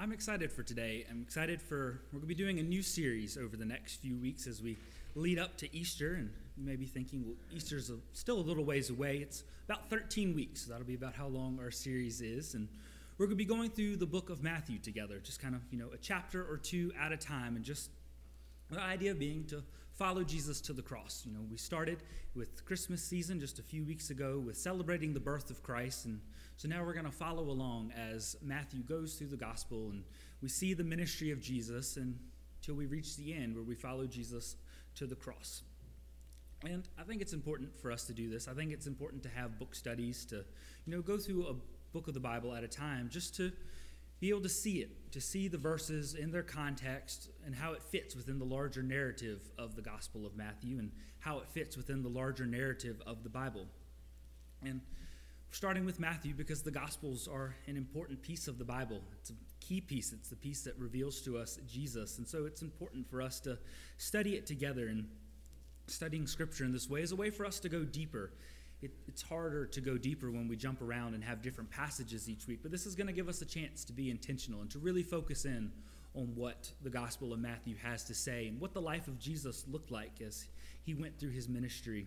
I'm excited for today. I'm excited for, we're going to be doing a new series over the next few weeks as we lead up to Easter. And you may be thinking, well, Easter's a, still a little ways away. It's about 13 weeks. So that'll be about how long our series is. And we're going to be going through the book of Matthew together, just kind of, you know, a chapter or two at a time. And just the idea being to follow Jesus to the cross. You know, we started with Christmas season just a few weeks ago with celebrating the birth of Christ. And so now we're going to follow along as Matthew goes through the gospel and we see the ministry of Jesus until we reach the end where we follow Jesus to the cross. And I think it's important for us to do this. I think it's important to have book studies to, you know, go through a book of the Bible at a time just to be able to see it, to see the verses in their context and how it fits within the larger narrative of the Gospel of Matthew and how it fits within the larger narrative of the Bible. And starting with Matthew because the Gospels are an important piece of the Bible. It's a key piece, it's the piece that reveals to us Jesus. And so it's important for us to study it together. And studying Scripture in this way is a way for us to go deeper. It, it's harder to go deeper when we jump around and have different passages each week, but this is going to give us a chance to be intentional and to really focus in on what the Gospel of Matthew has to say and what the life of Jesus looked like as he went through his ministry.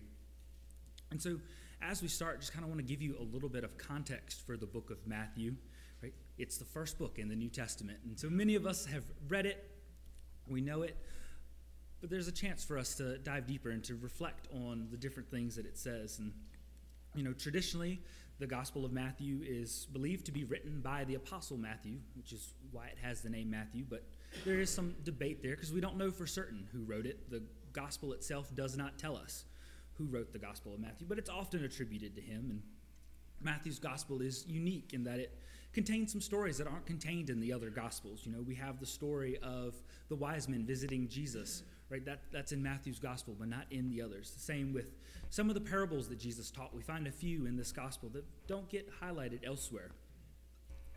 And so, as we start, just kind of want to give you a little bit of context for the book of Matthew. Right? It's the first book in the New Testament. And so many of us have read it, we know it, but there's a chance for us to dive deeper and to reflect on the different things that it says. And, you know, traditionally, the Gospel of Matthew is believed to be written by the Apostle Matthew, which is why it has the name Matthew, but there is some debate there because we don't know for certain who wrote it. The Gospel itself does not tell us who wrote the Gospel of Matthew, but it's often attributed to him. And Matthew's Gospel is unique in that it contains some stories that aren't contained in the other Gospels. You know, we have the story of the wise men visiting Jesus, right? That, that's in Matthew's Gospel, but not in the others. The same with some of the parables that Jesus taught. We find a few in this Gospel that don't get highlighted elsewhere.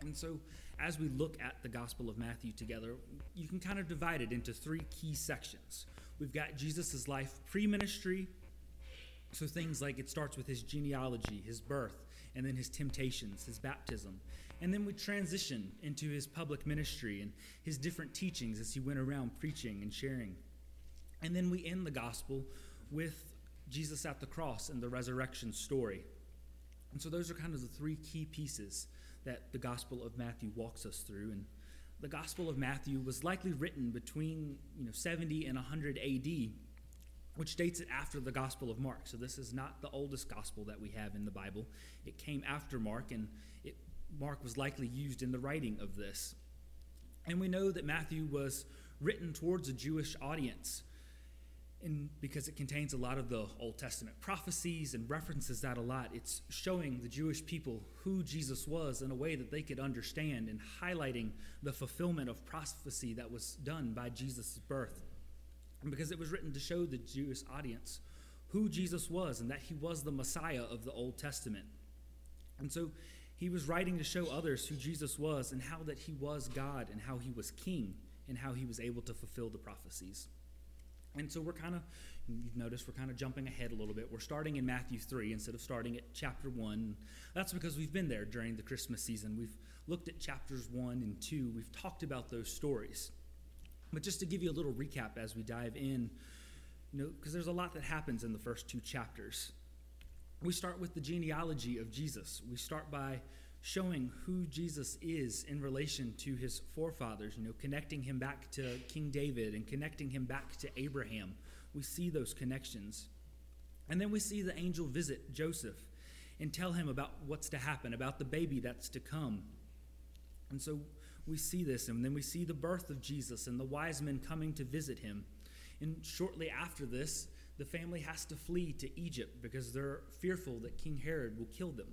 And so, as we look at the Gospel of Matthew together, you can kind of divide it into three key sections. We've got Jesus' life pre ministry, so things like it starts with his genealogy, his birth, and then his temptations, his baptism. And then we transition into his public ministry and his different teachings as he went around preaching and sharing. And then we end the gospel with Jesus at the cross and the resurrection story. And so those are kind of the three key pieces that the Gospel of Matthew walks us through. And the Gospel of Matthew was likely written between you know 70 and 100 AD which dates it after the Gospel of Mark. So this is not the oldest gospel that we have in the Bible. It came after Mark, and it, Mark was likely used in the writing of this. And we know that Matthew was written towards a Jewish audience. And because it contains a lot of the Old Testament prophecies and references that a lot, it's showing the Jewish people who Jesus was in a way that they could understand and highlighting the fulfillment of prophecy that was done by Jesus' birth because it was written to show the Jewish audience who Jesus was and that he was the Messiah of the Old Testament. And so he was writing to show others who Jesus was and how that he was God and how he was king and how he was able to fulfill the prophecies. And so we're kind of, you've noticed we're kind of jumping ahead a little bit. We're starting in Matthew 3 instead of starting at chapter 1. That's because we've been there during the Christmas season. We've looked at chapters 1 and 2. We've talked about those stories. But just to give you a little recap as we dive in, you know, because there's a lot that happens in the first two chapters. We start with the genealogy of Jesus. We start by showing who Jesus is in relation to his forefathers, you know, connecting him back to King David and connecting him back to Abraham. We see those connections. And then we see the angel visit Joseph and tell him about what's to happen, about the baby that's to come. And so we see this, and then we see the birth of Jesus and the wise men coming to visit him. And shortly after this, the family has to flee to Egypt because they're fearful that King Herod will kill them.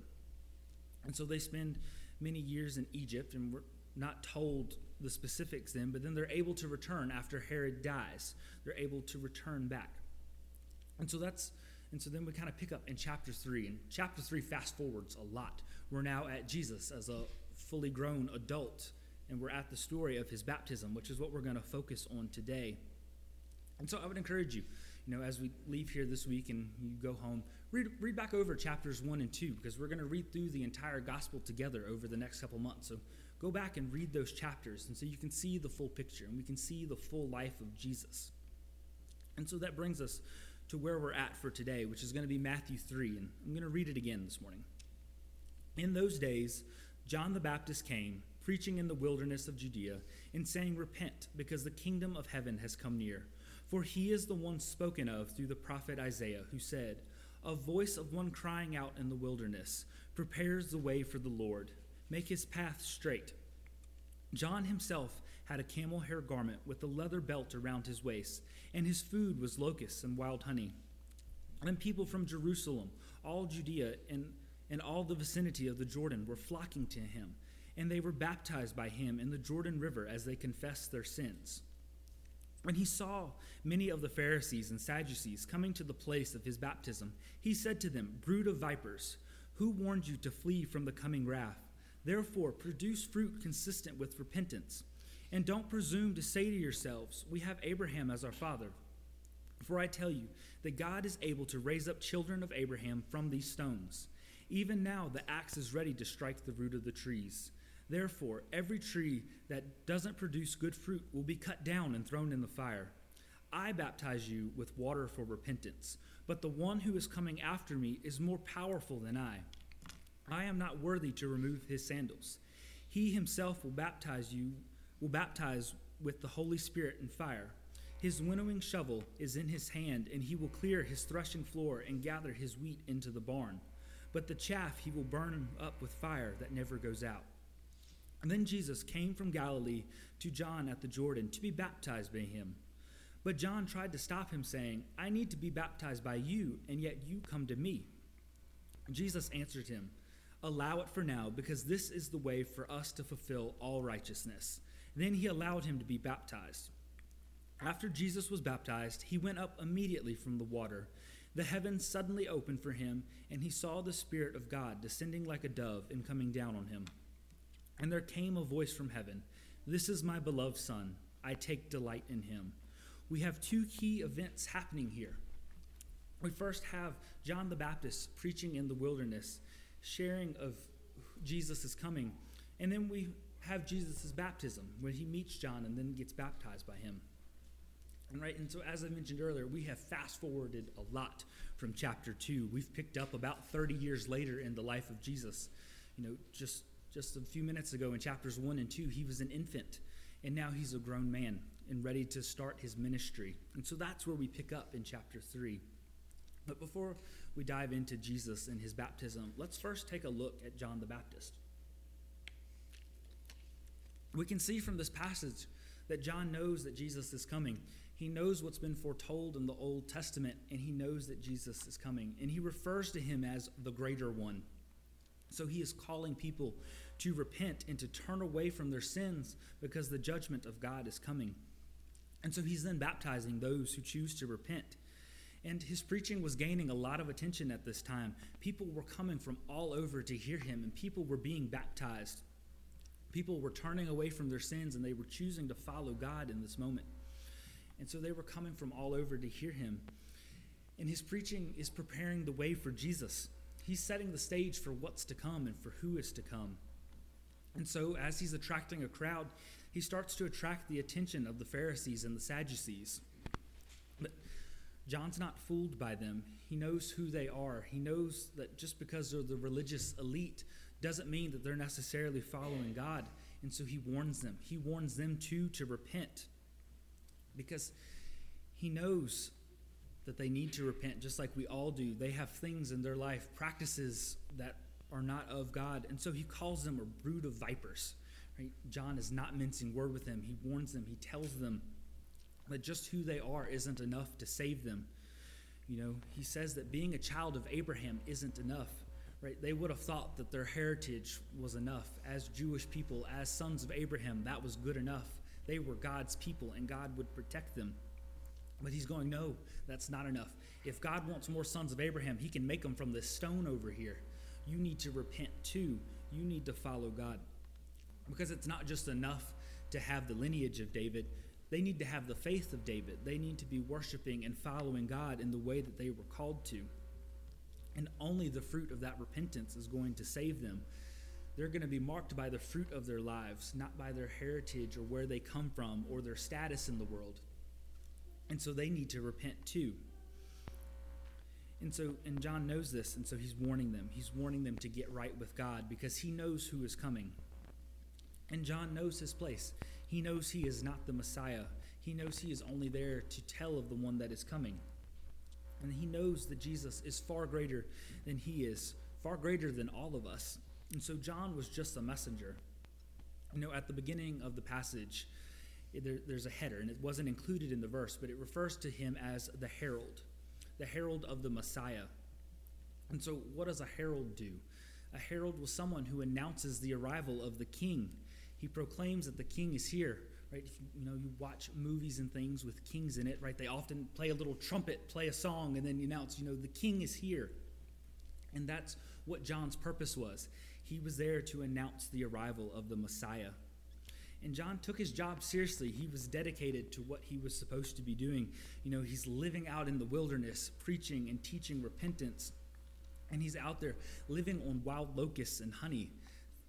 And so they spend many years in Egypt, and we're not told the specifics then, but then they're able to return after Herod dies. They're able to return back. And so that's and so then we kind of pick up in chapter 3. And chapter 3 fast forwards a lot. We're now at Jesus as a fully grown adult and we're at the story of his baptism, which is what we're going to focus on today. And so I would encourage you, you know, as we leave here this week and you go home, read, read back over chapters 1 and 2 because we're going to read through the entire gospel together over the next couple months. So go back and read those chapters and so you can see the full picture and we can see the full life of Jesus. And so that brings us to where we're at for today, which is going to be Matthew 3. And I'm going to read it again this morning. In those days, John the Baptist came, preaching in the wilderness of Judea, and saying, Repent, because the kingdom of heaven has come near. For he is the one spoken of through the prophet Isaiah, who said, A voice of one crying out in the wilderness, prepares the way for the Lord, make his path straight. John himself had a camel hair garment with a leather belt around his waist, and his food was locusts and wild honey. And people from Jerusalem, all Judea, and, and all the vicinity of the Jordan were flocking to him, and they were baptized by him in the Jordan River as they confessed their sins. When he saw many of the Pharisees and Sadducees coming to the place of his baptism, he said to them, Brood of vipers, who warned you to flee from the coming wrath? Therefore, produce fruit consistent with repentance. And don't presume to say to yourselves, We have Abraham as our father. For I tell you that God is able to raise up children of Abraham from these stones. Even now, the axe is ready to strike the root of the trees. Therefore, every tree that doesn't produce good fruit will be cut down and thrown in the fire. I baptize you with water for repentance, but the one who is coming after me is more powerful than I. I am not worthy to remove his sandals. He himself will baptize you will baptize with the Holy Spirit and fire. His winnowing shovel is in his hand, and he will clear his threshing floor and gather his wheat into the barn. But the chaff he will burn up with fire that never goes out. Then Jesus came from Galilee to John at the Jordan to be baptized by him. But John tried to stop him, saying, I need to be baptized by you, and yet you come to me. Jesus answered him, Allow it for now, because this is the way for us to fulfill all righteousness. Then he allowed him to be baptized. After Jesus was baptized, he went up immediately from the water. The heavens suddenly opened for him, and he saw the Spirit of God descending like a dove and coming down on him. And there came a voice from heaven This is my beloved Son. I take delight in him. We have two key events happening here. We first have John the Baptist preaching in the wilderness, sharing of Jesus is coming. And then we have Jesus' baptism, where he meets John and then gets baptized by him. And right, and so as I mentioned earlier, we have fast forwarded a lot from chapter two. We've picked up about 30 years later in the life of Jesus. You know, just just a few minutes ago in chapters one and two, he was an infant, and now he's a grown man and ready to start his ministry. And so that's where we pick up in chapter three. But before we dive into Jesus and his baptism, let's first take a look at John the Baptist. We can see from this passage that John knows that Jesus is coming. He knows what's been foretold in the Old Testament, and he knows that Jesus is coming. And he refers to him as the greater one. So he is calling people to repent and to turn away from their sins because the judgment of God is coming. And so he's then baptizing those who choose to repent. And his preaching was gaining a lot of attention at this time. People were coming from all over to hear him, and people were being baptized. People were turning away from their sins and they were choosing to follow God in this moment. And so they were coming from all over to hear him. And his preaching is preparing the way for Jesus. He's setting the stage for what's to come and for who is to come. And so, as he's attracting a crowd, he starts to attract the attention of the Pharisees and the Sadducees. But John's not fooled by them. He knows who they are. He knows that just because they're the religious elite doesn't mean that they're necessarily following God. And so he warns them. He warns them too to repent because he knows that they need to repent just like we all do. They have things in their life, practices that are not of God. And so he calls them a brood of vipers. Right? John is not mincing word with them. He warns them, he tells them that just who they are isn't enough to save them. You know, he says that being a child of Abraham isn't enough. Right? They would have thought that their heritage was enough. As Jewish people, as sons of Abraham, that was good enough. They were God's people and God would protect them. But he's going, no, that's not enough. If God wants more sons of Abraham, he can make them from this stone over here. You need to repent too. You need to follow God. Because it's not just enough to have the lineage of David, They need to have the faith of David. They need to be worshiping and following God in the way that they were called to. And only the fruit of that repentance is going to save them. They're going to be marked by the fruit of their lives, not by their heritage or where they come from or their status in the world. And so they need to repent too. And so, and John knows this, and so he's warning them. He's warning them to get right with God because he knows who is coming. And John knows his place. He knows he is not the Messiah. He knows he is only there to tell of the one that is coming. And he knows that Jesus is far greater than he is, far greater than all of us. And so John was just a messenger. You know, at the beginning of the passage, there, there's a header, and it wasn't included in the verse, but it refers to him as the herald, the herald of the Messiah. And so, what does a herald do? A herald was someone who announces the arrival of the king. He proclaims that the king is here. Right? You know, you watch movies and things with kings in it, right? They often play a little trumpet, play a song, and then announce, you know, the king is here. And that's what John's purpose was. He was there to announce the arrival of the Messiah. And John took his job seriously. He was dedicated to what he was supposed to be doing. You know, he's living out in the wilderness, preaching and teaching repentance. And he's out there living on wild locusts and honey.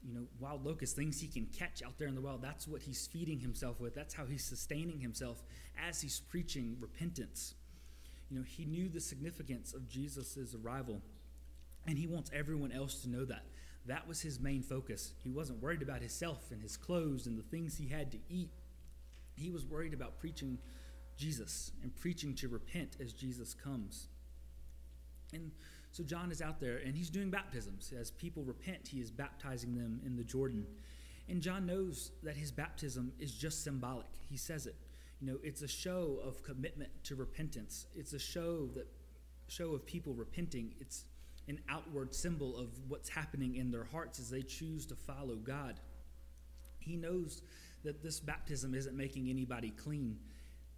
You know, wild locusts, things he can catch out there in the wild. That's what he's feeding himself with. That's how he's sustaining himself as he's preaching repentance. You know, he knew the significance of Jesus' arrival, and he wants everyone else to know that. That was his main focus. He wasn't worried about himself and his clothes and the things he had to eat. He was worried about preaching Jesus and preaching to repent as Jesus comes. And so John is out there and he's doing baptisms. As people repent, he is baptizing them in the Jordan. And John knows that his baptism is just symbolic. He says it. You know, it's a show of commitment to repentance. It's a show that show of people repenting. It's an outward symbol of what's happening in their hearts as they choose to follow God. He knows that this baptism isn't making anybody clean.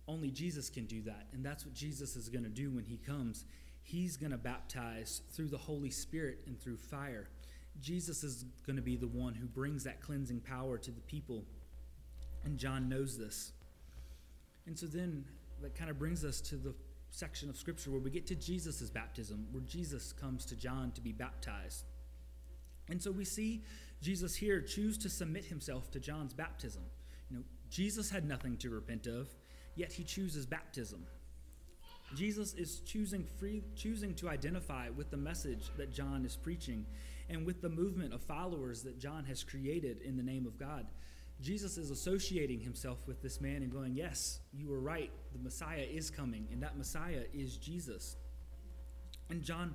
Only Jesus can do that. And that's what Jesus is going to do when he comes. He's going to baptize through the Holy Spirit and through fire. Jesus is going to be the one who brings that cleansing power to the people. And John knows this. And so then that kind of brings us to the section of Scripture where we get to Jesus' baptism, where Jesus comes to John to be baptized. And so we see Jesus here choose to submit himself to John's baptism. You know, Jesus had nothing to repent of, yet he chooses baptism. Jesus is choosing free choosing to identify with the message that John is preaching and with the movement of followers that John has created in the name of God. Jesus is associating himself with this man and going, Yes, you were right. The Messiah is coming, and that Messiah is Jesus. And John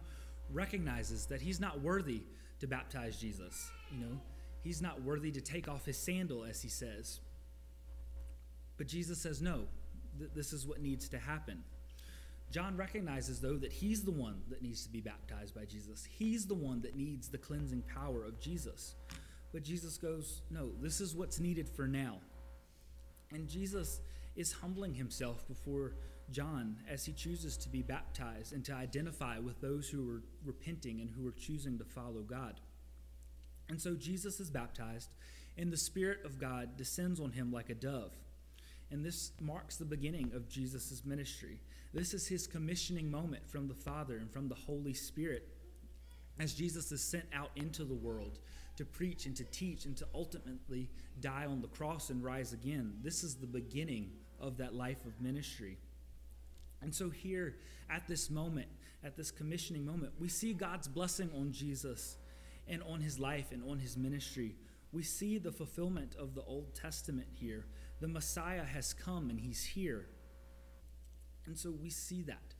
recognizes that he's not worthy to baptize Jesus. You know, he's not worthy to take off his sandal, as he says. But Jesus says, No, th- this is what needs to happen. John recognizes, though, that he's the one that needs to be baptized by Jesus. He's the one that needs the cleansing power of Jesus. But Jesus goes, No, this is what's needed for now. And Jesus is humbling himself before John as he chooses to be baptized and to identify with those who are repenting and who are choosing to follow God. And so Jesus is baptized, and the Spirit of God descends on him like a dove. And this marks the beginning of Jesus' ministry. This is his commissioning moment from the Father and from the Holy Spirit as Jesus is sent out into the world to preach and to teach and to ultimately die on the cross and rise again. This is the beginning of that life of ministry. And so, here at this moment, at this commissioning moment, we see God's blessing on Jesus and on his life and on his ministry. We see the fulfillment of the Old Testament here. The Messiah has come and he's here. And so we see that.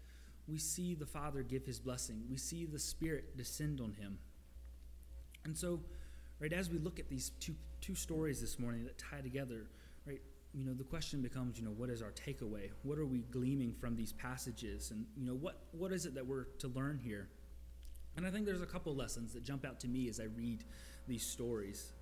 We see the Father give his blessing. We see the Spirit descend on him. And so Right, as we look at these two, two stories this morning that tie together, right, you know, the question becomes, you know, what is our takeaway? What are we gleaming from these passages? And, you know, what, what is it that we're to learn here? And I think there's a couple lessons that jump out to me as I read these stories.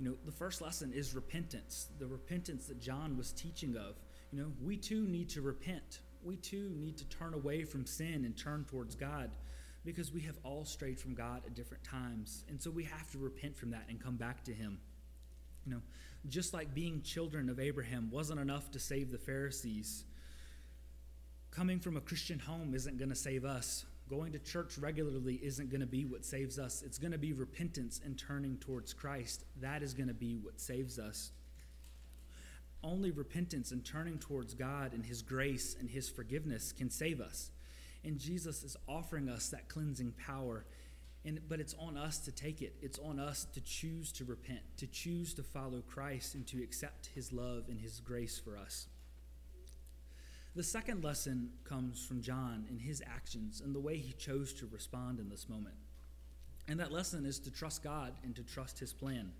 You know, the first lesson is repentance, the repentance that John was teaching of. You know, we too need to repent. We too need to turn away from sin and turn towards God because we have all strayed from God at different times. And so we have to repent from that and come back to Him. You know, just like being children of Abraham wasn't enough to save the Pharisees, coming from a Christian home isn't going to save us. Going to church regularly isn't going to be what saves us. It's going to be repentance and turning towards Christ. That is going to be what saves us. Only repentance and turning towards God and His grace and His forgiveness can save us. And Jesus is offering us that cleansing power. And, but it's on us to take it. It's on us to choose to repent, to choose to follow Christ, and to accept His love and His grace for us. The second lesson comes from John in his actions and the way he chose to respond in this moment. And that lesson is to trust God and to trust his plan.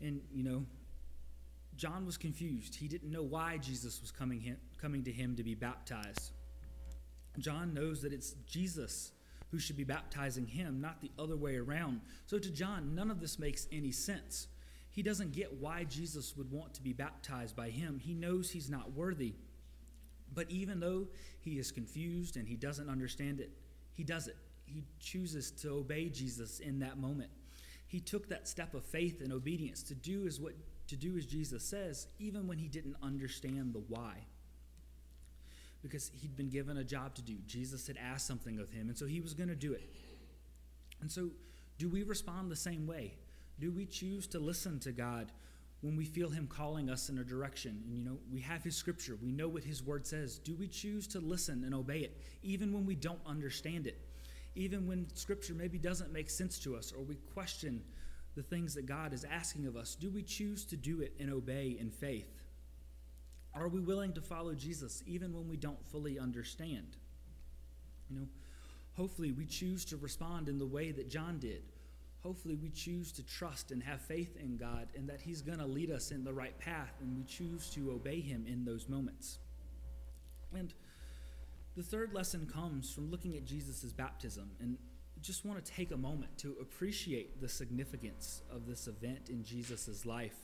And, you know, John was confused. He didn't know why Jesus was coming, him, coming to him to be baptized. John knows that it's Jesus who should be baptizing him, not the other way around. So to John, none of this makes any sense. He doesn't get why Jesus would want to be baptized by him. He knows he's not worthy. But even though he is confused and he doesn't understand it, he does it. He chooses to obey Jesus in that moment. He took that step of faith and obedience to do as what to do as Jesus says, even when he didn't understand the why. Because he'd been given a job to do. Jesus had asked something of him, and so he was going to do it. And so, do we respond the same way? Do we choose to listen to God when we feel him calling us in a direction and you know we have his scripture we know what his word says do we choose to listen and obey it even when we don't understand it even when scripture maybe doesn't make sense to us or we question the things that god is asking of us do we choose to do it and obey in faith are we willing to follow jesus even when we don't fully understand? You know hopefully we choose to respond in the way that john did. Hopefully we choose to trust and have faith in God and that He's going to lead us in the right path and we choose to obey Him in those moments. And the third lesson comes from looking at Jesus' baptism and just want to take a moment to appreciate the significance of this event in Jesus' life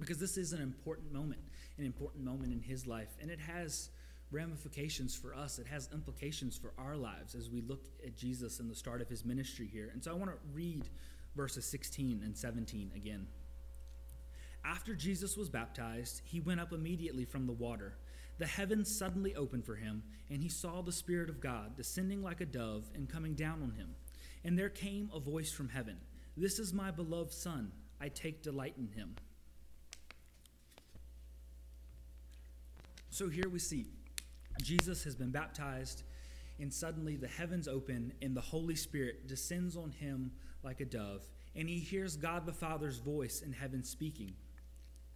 because this is an important moment, an important moment in his life, and it has ramifications for us. It has implications for our lives as we look at Jesus and the start of his ministry here. And so I want to read verses 16 and 17 again. After Jesus was baptized, he went up immediately from the water. The heavens suddenly opened for him, and he saw the Spirit of God descending like a dove and coming down on him. And there came a voice from heaven This is my beloved Son. I take delight in him. So here we see Jesus has been baptized, and suddenly the heavens open, and the Holy Spirit descends on him like a dove, and he hears God the Father's voice in heaven speaking.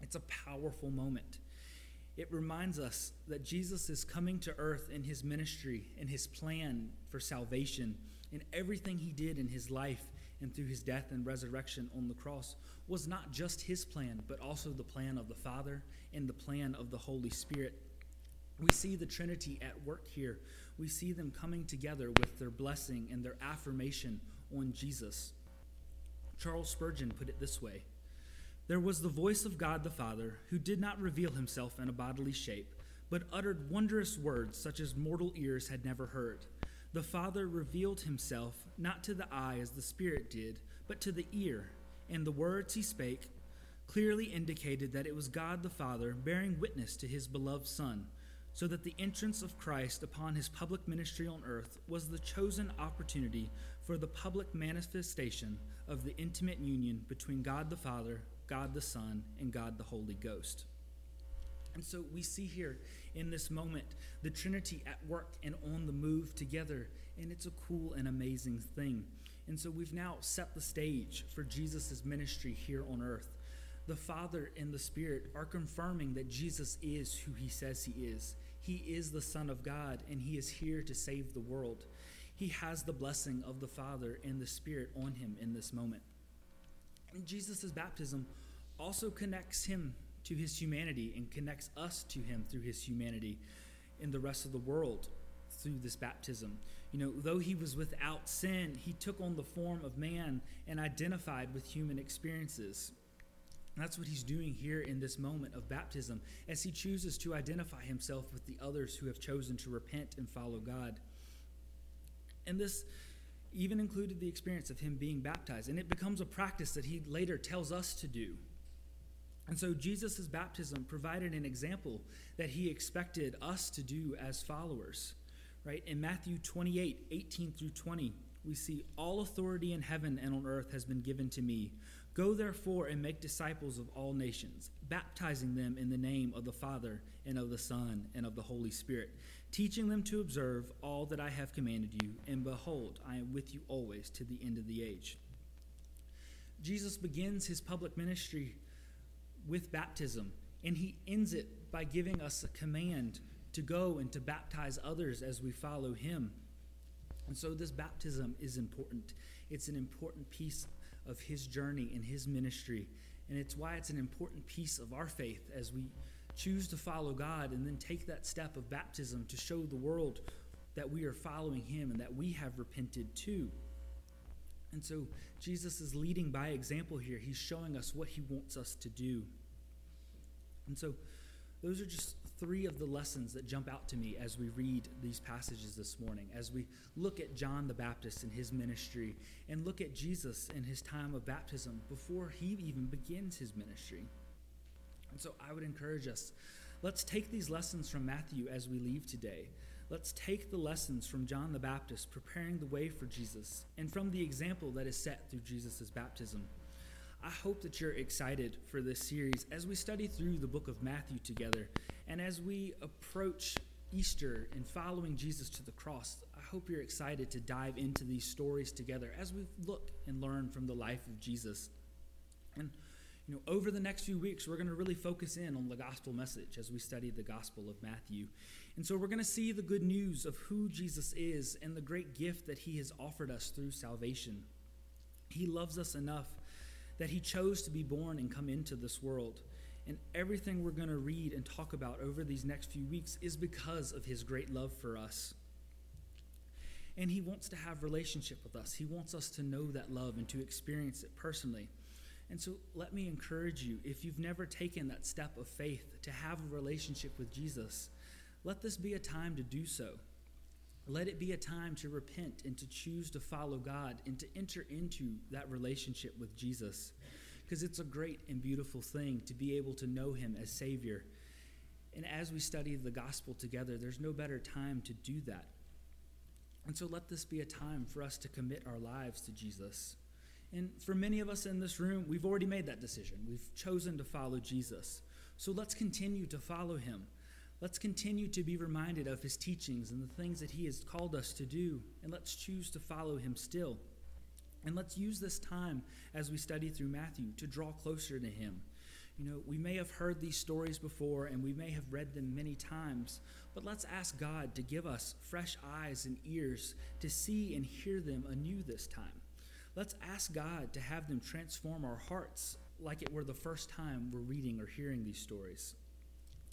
It's a powerful moment. It reminds us that Jesus is coming to earth in his ministry and his plan for salvation, and everything he did in his life and through his death and resurrection on the cross was not just his plan, but also the plan of the Father and the plan of the Holy Spirit. We see the Trinity at work here. We see them coming together with their blessing and their affirmation on Jesus. Charles Spurgeon put it this way There was the voice of God the Father, who did not reveal himself in a bodily shape, but uttered wondrous words such as mortal ears had never heard. The Father revealed himself not to the eye as the Spirit did, but to the ear, and the words he spake clearly indicated that it was God the Father bearing witness to his beloved Son so that the entrance of Christ upon his public ministry on earth was the chosen opportunity for the public manifestation of the intimate union between God the Father, God the Son, and God the Holy Ghost. And so we see here in this moment the Trinity at work and on the move together, and it's a cool and amazing thing. And so we've now set the stage for Jesus' ministry here on earth. The Father and the Spirit are confirming that Jesus is who he says he is. He is the Son of God, and He is here to save the world. He has the blessing of the Father and the Spirit on him in this moment. Jesus' baptism also connects him to his humanity and connects us to him through his humanity in the rest of the world through this baptism. You know, though he was without sin, he took on the form of man and identified with human experiences. And that's what he's doing here in this moment of baptism as he chooses to identify himself with the others who have chosen to repent and follow God. And this even included the experience of him being baptized. And it becomes a practice that he later tells us to do. And so Jesus' baptism provided an example that he expected us to do as followers. Right? In Matthew 28, 18 through 20, we see all authority in heaven and on earth has been given to me. Go therefore and make disciples of all nations, baptizing them in the name of the Father and of the Son and of the Holy Spirit, teaching them to observe all that I have commanded you. And behold, I am with you always to the end of the age. Jesus begins his public ministry with baptism, and he ends it by giving us a command to go and to baptize others as we follow him. And so, this baptism is important. It's an important piece of his journey and his ministry. And it's why it's an important piece of our faith as we choose to follow God and then take that step of baptism to show the world that we are following him and that we have repented too. And so Jesus is leading by example here. He's showing us what he wants us to do. And so those are just three of the lessons that jump out to me as we read these passages this morning, as we look at John the Baptist and his ministry, and look at Jesus and his time of baptism before he even begins his ministry. And so I would encourage us let's take these lessons from Matthew as we leave today. Let's take the lessons from John the Baptist preparing the way for Jesus and from the example that is set through Jesus' baptism. I hope that you're excited for this series as we study through the book of Matthew together and as we approach Easter and following Jesus to the cross. I hope you're excited to dive into these stories together as we look and learn from the life of Jesus. And you know, over the next few weeks, we're going to really focus in on the gospel message as we study the gospel of Matthew. And so we're going to see the good news of who Jesus is and the great gift that he has offered us through salvation. He loves us enough that he chose to be born and come into this world. And everything we're going to read and talk about over these next few weeks is because of his great love for us. And he wants to have relationship with us. He wants us to know that love and to experience it personally. And so let me encourage you if you've never taken that step of faith to have a relationship with Jesus, let this be a time to do so. Let it be a time to repent and to choose to follow God and to enter into that relationship with Jesus. Because it's a great and beautiful thing to be able to know Him as Savior. And as we study the gospel together, there's no better time to do that. And so let this be a time for us to commit our lives to Jesus. And for many of us in this room, we've already made that decision. We've chosen to follow Jesus. So let's continue to follow Him. Let's continue to be reminded of his teachings and the things that he has called us to do, and let's choose to follow him still. And let's use this time as we study through Matthew to draw closer to him. You know, we may have heard these stories before and we may have read them many times, but let's ask God to give us fresh eyes and ears to see and hear them anew this time. Let's ask God to have them transform our hearts like it were the first time we're reading or hearing these stories.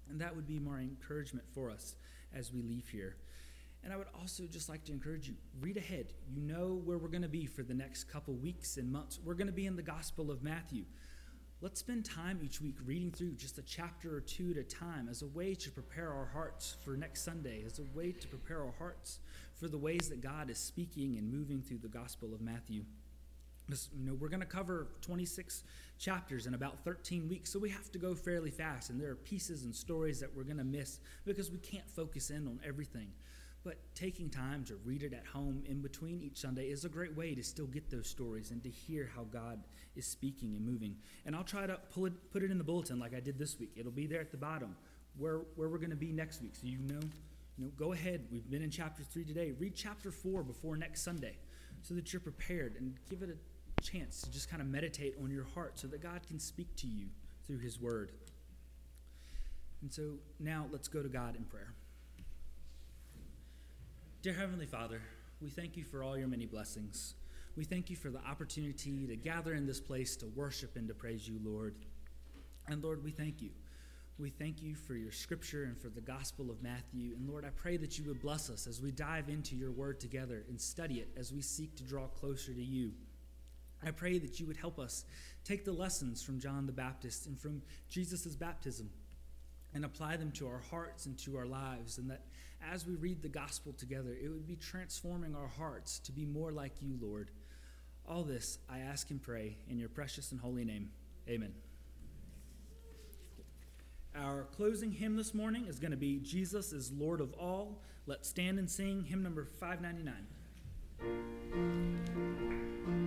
And that would be my encouragement for us as we leave here. And I would also just like to encourage you read ahead. You know where we're going to be for the next couple weeks and months. We're going to be in the Gospel of Matthew. Let's spend time each week reading through just a chapter or two at a time as a way to prepare our hearts for next Sunday, as a way to prepare our hearts for the ways that God is speaking and moving through the Gospel of Matthew. You know, we're going to cover 26 chapters in about 13 weeks, so we have to go fairly fast. And there are pieces and stories that we're going to miss because we can't focus in on everything. But taking time to read it at home in between each Sunday is a great way to still get those stories and to hear how God is speaking and moving. And I'll try to pull it, put it in the bulletin like I did this week. It'll be there at the bottom where, where we're going to be next week. So you know, you know, go ahead. We've been in chapter 3 today. Read chapter 4 before next Sunday so that you're prepared and give it a chance to just kind of meditate on your heart so that God can speak to you through His Word. And so now let's go to God in prayer. Dear Heavenly Father, we thank you for all your many blessings. We thank you for the opportunity to gather in this place to worship and to praise you, Lord. And Lord, we thank you. We thank you for your scripture and for the gospel of Matthew. And Lord, I pray that you would bless us as we dive into your word together and study it as we seek to draw closer to you. I pray that you would help us take the lessons from John the Baptist and from Jesus' baptism and apply them to our hearts and to our lives, and that as we read the gospel together, it would be transforming our hearts to be more like you, Lord. All this I ask and pray in your precious and holy name. Amen. Our closing hymn this morning is going to be Jesus is Lord of All. Let's stand and sing hymn number 599.